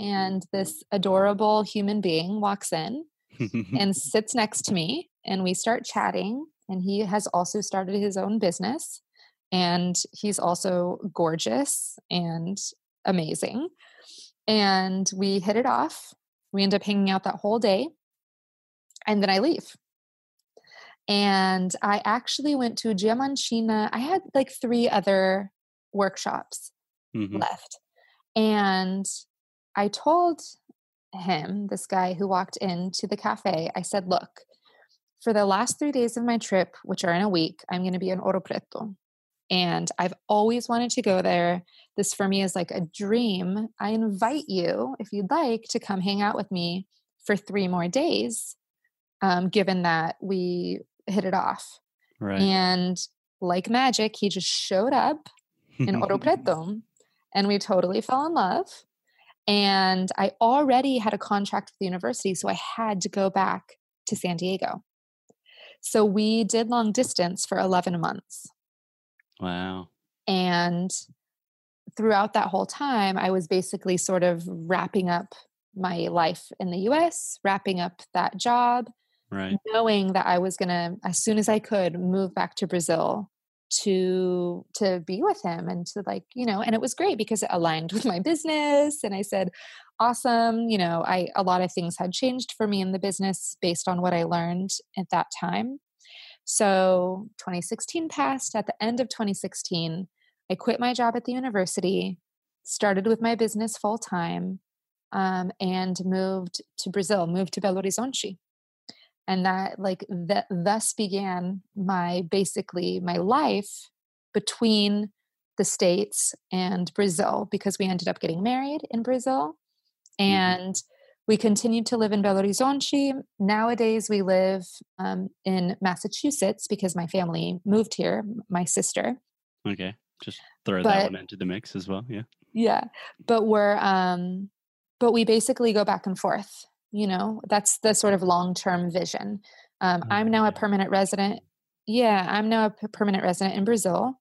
and this adorable human being walks in and sits next to me, and we start chatting. And he has also started his own business, and he's also gorgeous and amazing. And we hit it off. We end up hanging out that whole day, and then I leave. And I actually went to Diamantina. I had like three other workshops mm-hmm. left. And I told him, this guy who walked into the cafe, I said, Look, for the last three days of my trip, which are in a week, I'm going to be in Ouro Preto. And I've always wanted to go there. This for me is like a dream. I invite you, if you'd like, to come hang out with me for three more days, um, given that we hit it off. Right. And like magic, he just showed up in Ouro Preto and we totally fell in love. And I already had a contract with the university, so I had to go back to San Diego. So we did long distance for 11 months. Wow. And throughout that whole time, I was basically sort of wrapping up my life in the US, wrapping up that job, right. knowing that I was going to, as soon as I could, move back to Brazil to to be with him and to like you know and it was great because it aligned with my business and i said awesome you know i a lot of things had changed for me in the business based on what i learned at that time. So 2016 passed. At the end of 2016 i quit my job at the university started with my business full time um, and moved to brazil moved to belo horizonte and that like that thus began my basically my life between the states and brazil because we ended up getting married in brazil mm-hmm. and mm-hmm. we continued to live in belo horizonte nowadays we live um, in massachusetts because my family moved here my sister okay just throw but, that one into the mix as well yeah yeah but we're um but we basically go back and forth you know that's the sort of long-term vision. Um, i'm now a permanent resident yeah i'm now a permanent resident in brazil.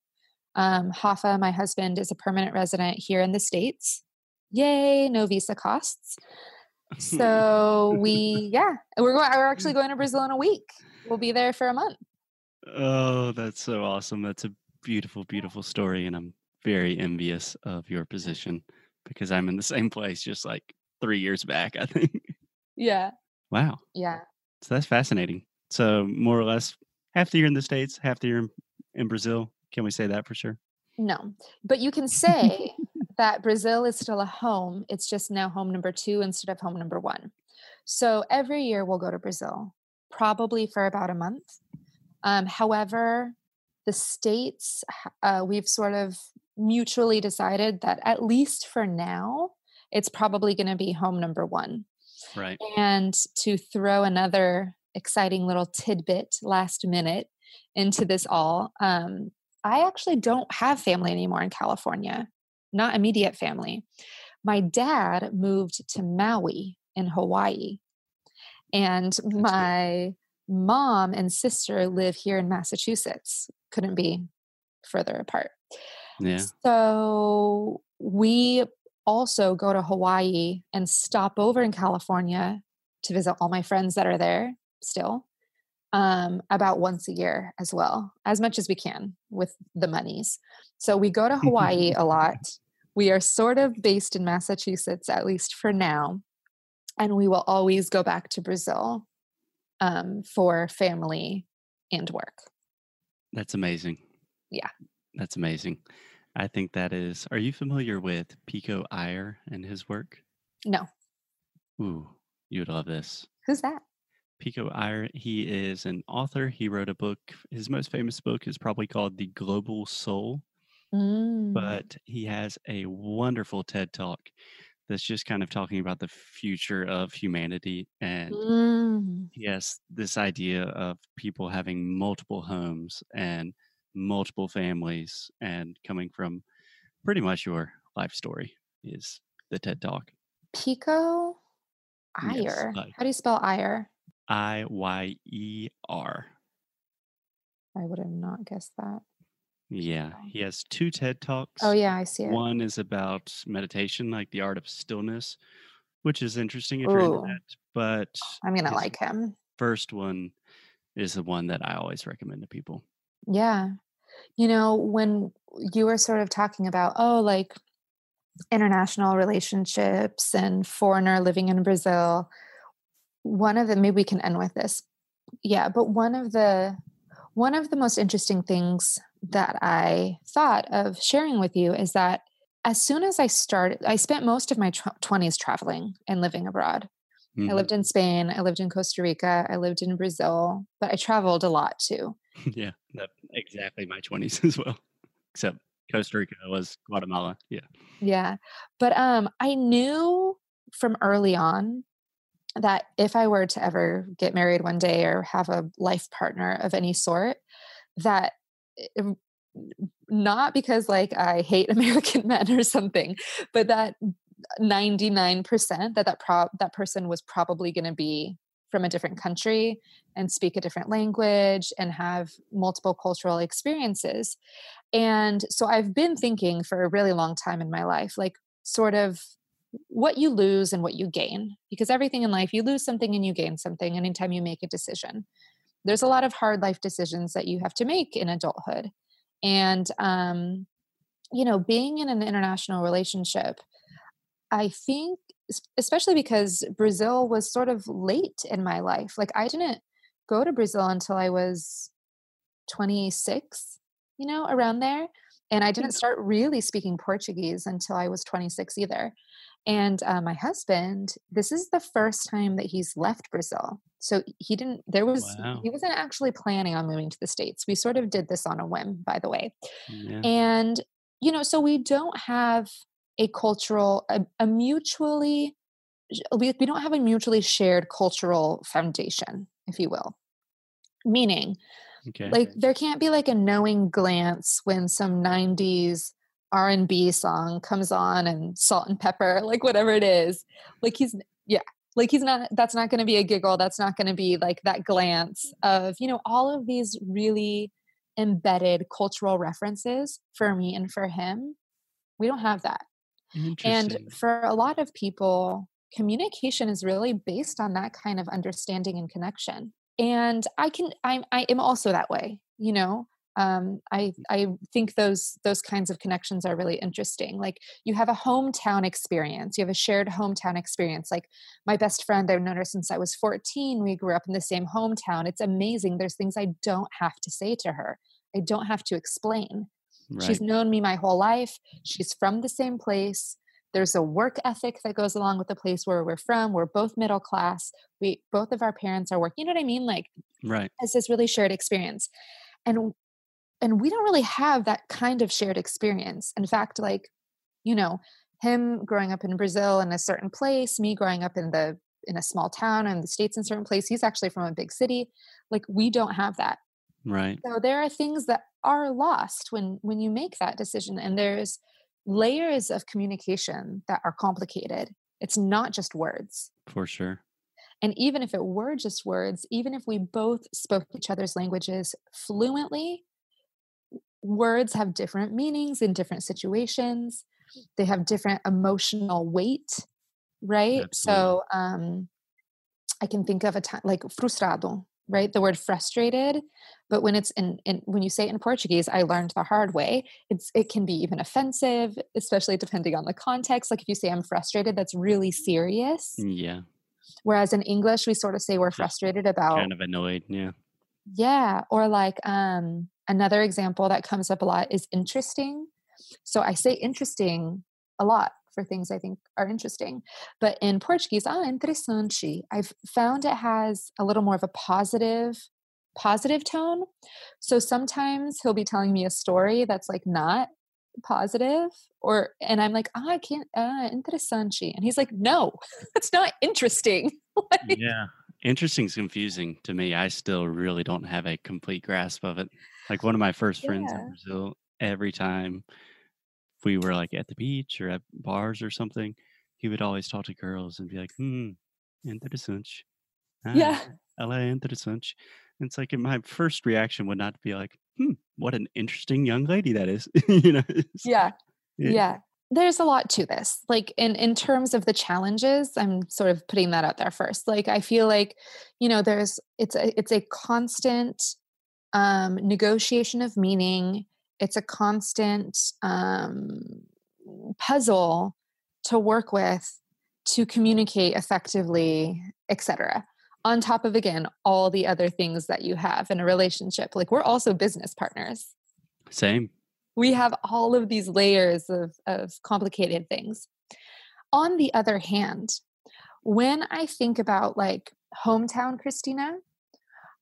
Um, hafa my husband is a permanent resident here in the states. Yay no visa costs. So we yeah we're going we're actually going to brazil in a week. We'll be there for a month. Oh that's so awesome. That's a beautiful beautiful story and i'm very envious of your position because i'm in the same place just like three years back i think yeah. Wow. Yeah. So that's fascinating. So more or less half the year in the States, half the year in, Brazil. Can we say that for sure? No. But you can say that Brazil is still a home. It's just now home number two instead of home number one. So every year we'll go to Brazil, probably for about a month. Um, however, the states, uh, we've sort of mutually decided that at least for now, it's probably going to be home number one. Right. And to throw another exciting little tidbit last minute into this all, um, I actually don't have family anymore in California, not immediate family. My dad moved to Maui in Hawaii, and my mom and sister live here in Massachusetts. Couldn't be further apart. Yeah. So we also go to Hawaii and stop over in California to visit all my friends that are there still um, about once a year as well, as much as we can with the monies. So we go to Hawaii a lot. We are sort of based in Massachusetts, at least for now. And we will always go back to Brazil um, for family and work. That's amazing. Yeah. That's amazing. I think that is. Are you familiar with Pico Iyer and his work? No. Ooh, you would love this. Who's that? Pico Iyer, he is an author. He wrote a book. His most famous book is probably called The Global Soul. Mm. But he has a wonderful TED talk that's just kind of talking about the future of humanity. And mm. he has this idea of people having multiple homes and multiple families and coming from pretty much your life story is the TED Talk. Pico Iyer. Yes, How do you spell Iyer? I Y E R. I would have not guessed that. Yeah, he has two TED oh, Talks. Oh, yeah, I see it. One is about meditation, like the art of stillness, which is interesting if you're into that. But I'm gonna like him. first one is the one that I always recommend to people. Yeah. You know, when you were sort of talking about, oh, like international relationships and foreigner living in Brazil, one of the maybe we can end with this. Yeah, but one of the one of the most interesting things that I thought of sharing with you is that as soon as I started, I spent most of my tw- 20s traveling and living abroad. I hmm lived in Spain, I lived in Costa Rica, I lived in Brazil, but I traveled a lot too. Yeah, that exactly my 20s as well. Except Costa Rica was Guatemala. Yeah. Yeah. But um I knew from early on that if I were to ever get married one day or have a life partner of any sort, that it- not because like I hate American men or something, but that 99% that that pro- that person was probably going to be from a different country and speak a different language and have multiple cultural experiences. And so I've been thinking for a really long time in my life like sort of what you lose and what you gain because everything in life you lose something and you gain something anytime you make a decision. There's a lot of hard life decisions that you have to make in adulthood. And um you know, being in an international relationship I think, especially because Brazil was sort of late in my life. Like, I didn't go to Brazil until I was 26, you know, around there. And I didn't start really speaking Portuguese until I was 26 either. And uh, my husband, this is the first time that he's left Brazil. So he didn't, there was, Wow. he wasn't actually planning on moving to the States. We sort of did this on a whim, by the way. Yeah. And, you know, so we don't have a cultural, a, a mutually, we, we don't have a mutually shared cultural foundation, if you will. Meaning, Okay. like there can't be like a knowing glance when some 90s R&B song comes on and salt and pepper, like whatever it is. Like he's, yeah, like he's not, that's not going to be a giggle. That's not going to be like that glance of, you know, all of these really embedded cultural references for me and for him. We don't have that. And for a lot of people, communication is really based on that kind of understanding and connection. And I can, I'm, I am also that way, you know. Um, I I think those those kinds of connections are really interesting. Like you have a hometown experience, you have a shared hometown experience. Like my best friend, I've known her since I was 14. We grew up in the same hometown. It's amazing. There's things I don't have to say to her. I don't have to explain. She's known me my whole life. She's from the same place. There's a work ethic that goes along with the place where we're from. We're both middle class. We both of our parents are working. You know what I mean? Like Right. it's this really shared experience. And and we don't really have that kind of shared experience. In fact, like, you know, him growing up in Brazil in a certain place, me growing up in the in a small town in the states in a certain place. He's actually from a big city. Like we don't have that. Right. So there are things that are lost when when you make that decision and there's layers of communication that are complicated. It's not just words. For sure. And even if it were just words, even if we both spoke each other's languages fluently, words have different meanings in different situations. They have different emotional weight, right? Absolutely. So um I can think of a time like frustrado, right? The word frustrated, but when it's in, in when you say it in Portuguese, I learned the hard way. It's it can be even offensive, especially depending on the context. Like if you say I'm frustrated, that's really serious. Yeah. Whereas in English, we sort of say we're frustrated about kind of annoyed. Yeah. yeah, or like um another example that comes up a lot is interesting. So I say interesting a lot for things I think are interesting. But in Portuguese, ah, interessante, I've found it has a little more of a positive positive tone. So sometimes he'll be telling me a story that's like not positive or and I'm like, ah, I can't ah, interessante. And he's like, no, that's not interesting. like, Yeah. Interesting's confusing to me. I still really don't have a complete grasp of it. Like one of my first friends in. Brazil, every time we were like at the beach or at bars or something, he would always talk to girls and be like, hmm, interessante. Ah, Yeah. ela interessante. It's like my first reaction would not be like, "Hmm, what an interesting young lady that is." You know? Yeah. yeah. Yeah. There's a lot to this. Like in in terms of the challenges, I'm sort of putting that out there first. Like I feel like, you know, there's it's a it's a constant um negotiation of meaning. It's a constant um puzzle to work with to communicate effectively, etc. On top of again all the other things that you have in a relationship. Like we're also business partners Same. we have all of these layers of, of complicated things. On the other hand, when I think about like hometown Christina,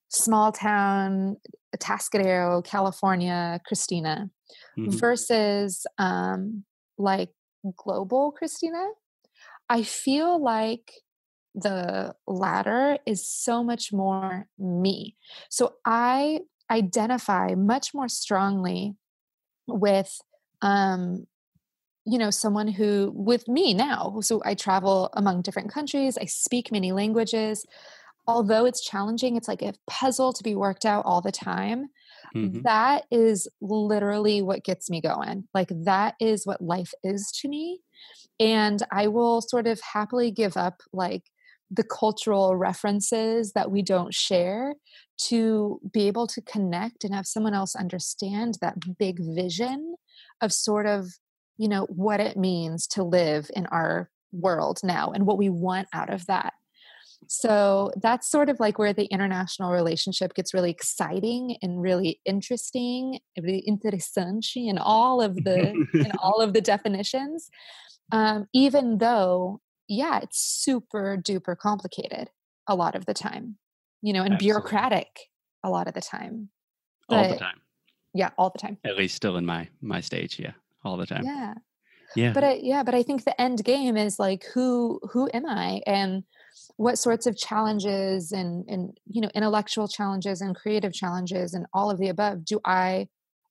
small town Atascadero, California Christina, Mhm. versus um, like global Christina, I feel like the latter is so much more me. So I identify much more strongly with um you know someone who with me now so i travel among different countries i speak many languages although it's challenging it's like a puzzle to be worked out all the time Mhm. that is literally what gets me going like that is what life is to me and i will sort of happily give up like the cultural references that we don't share to be able to connect and have someone else understand that big vision of sort of you know what it means to live in our world now and what we want out of that so that's sort of like where the international relationship gets really exciting and really interesting really interessante in all of the in all of the definitions um, even though yeah it's super duper complicated a lot of the time you know and Absolutely. bureaucratic a lot of the time All the time. yeah all the time At least still in my my stage, yeah. All the time. yeah Yeah. but I, yeah but i think the end game is like who who am i and what sorts of challenges and and you know intellectual challenges and creative challenges and all of the above do i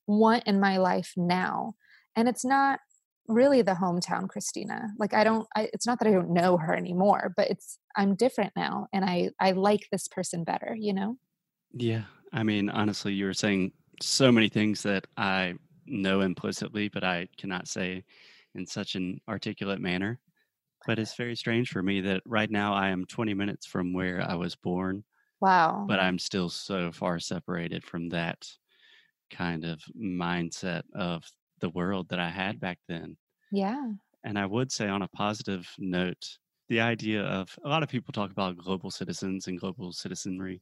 want in my life now and it's not really the hometown christina like i don't I, it's not that i don't know her anymore but it's i'm different now and i i like this person better you know Yeah. I mean, honestly, you were saying so many things that I know implicitly, but I cannot say in such an articulate manner. But it's very strange for me that right now I am 20 minutes from where I was born, wow but I'm still so far separated from that kind of mindset of the world that I had back then. yeah And I would say, on a positive note, the idea of a lot of people talk about global citizens and global citizenry.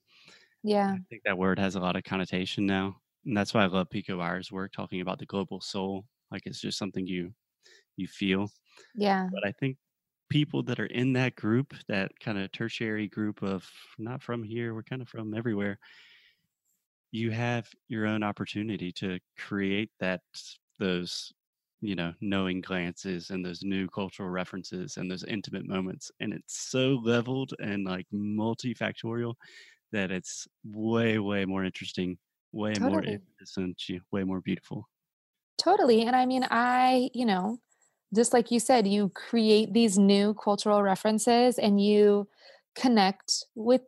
yeah I think that word has a lot of connotation now. And that's why I love Pico Iyer work talking about the global soul. Like it's just something you you feel. yeah But I think people that are in that group, that kind of tertiary group of not from here, we're kind of from everywhere, you have your own opportunity to create that those you know knowing glances and those new cultural references and those intimate moments and it's so leveled and like multifactorial that it's way way more interesting way more Totally. innocent way more beautiful Totally. And I mean, I, you know, just like you said, you create these new cultural references and you connect with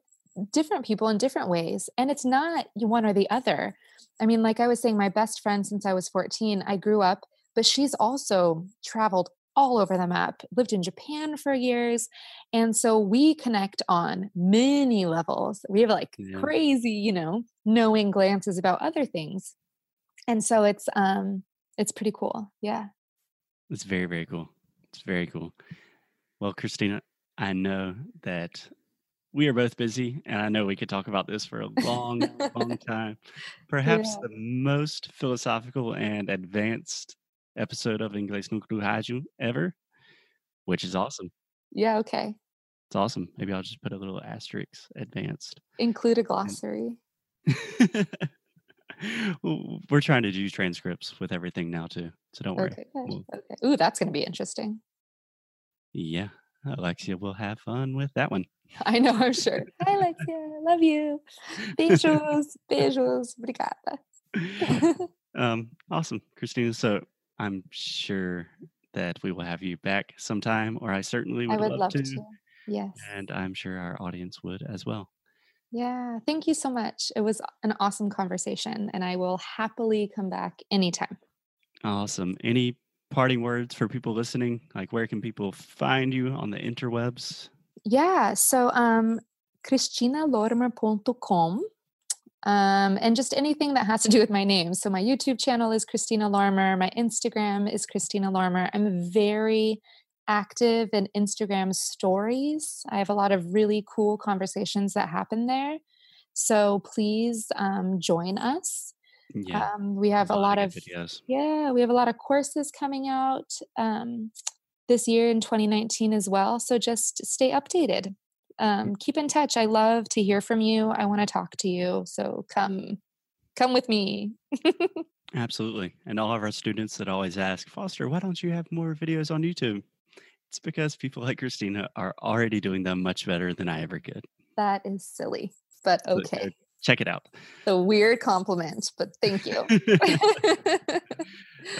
different people in different ways. And it's not one or the other. I mean, like I was saying, my best friend since I was 14, I grew up, but she's also traveled all over the map, lived in Japan for years. And so we connect on many levels. We have like Yeah. crazy, you know, knowing glances about other things. And so it's um it's pretty cool. Yeah. It's very, very cool. It's very cool. Well, Christina, I know that we are both busy, and I know we could talk about this for a long, long time. Perhaps Yeah. the most philosophical and advanced episode of Inglês no Rádio ever, which is awesome. Yeah, okay. It's awesome. Maybe I'll just put a little asterisk advanced. Include a glossary. We're trying to do transcripts with everything now, too. So don't worry. Okay. We'll- Okay. Ooh, that's gonna be interesting. yeah. Alexia we'll have fun with that one. I know, I'm sure. Hi, Alexia. Love you. Beijos. Beijos. Obrigada. um, awesome, Christina. So I'm sure that we will have you back sometime, or I certainly I would, would love, love to, to. Yes. And I'm sure our audience would as well. Yeah. Thank you so much. It was an awesome conversation, and I will happily come back anytime. Awesome. Any parting words for people listening? Like, where can people find you on the interwebs? Yeah. So, um, ChristinaLarmer.com. Um, and just anything that has to do with my name. So, my YouTube channel is Christina Larmer. My Instagram is Christina Larmer. I'm very active in Instagram stories. I have a lot of really cool conversations that happen there. So, please um, join us. Yeah. Um, we have a, a lot, of videos. Yeah, we have a lot of courses coming out um, this year in 2019 as well. So just stay updated. Um, keep in touch. I love to hear from you. I want to talk to you. So come, come with me. Absolutely. And all of our students that always ask, Foster, why don't you have more videos on YouTube? It's because people like Christina are already doing them much better than I ever could. That is silly, but okay. Check it out. A weird compliment, but thank you.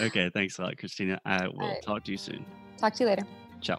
okay, thanks a lot, Christina. I will right. talk to you soon. Talk to you later. Ciao.